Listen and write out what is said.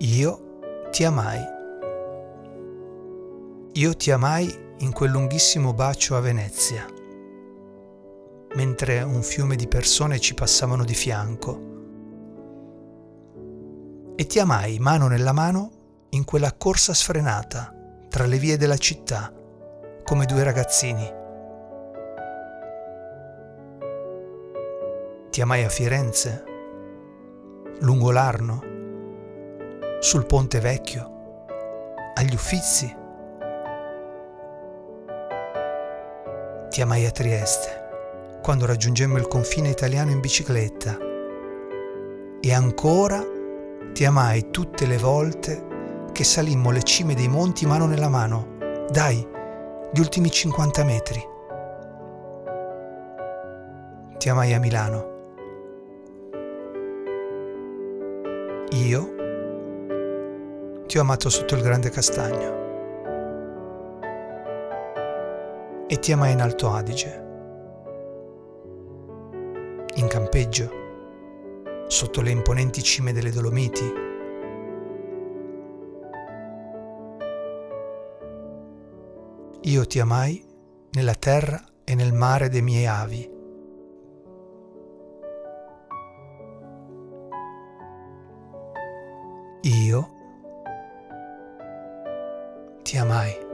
Io ti amai. Io ti amai in quel lunghissimo bacio a Venezia, mentre un fiume di persone ci passavano di fianco. E ti amai mano nella mano in quella corsa sfrenata tra le vie della città, come due ragazzini. Ti amai a Firenze, lungo l'Arno, sul Ponte Vecchio, agli Uffizi Ti amai a Trieste, quando raggiungemmo il confine italiano in bicicletta. E ancora ti amai tutte le volte che salimmo le cime dei monti mano nella mano. Dai, gli ultimi 50 metri. Ti amai a Milano. Io ti ho amato sotto il grande castagno. e ti amai in Alto Adige, in campeggio, sotto le imponenti cime delle Dolomiti. Io ti amai nella terra e nel mare dei miei avi. Io ti amai.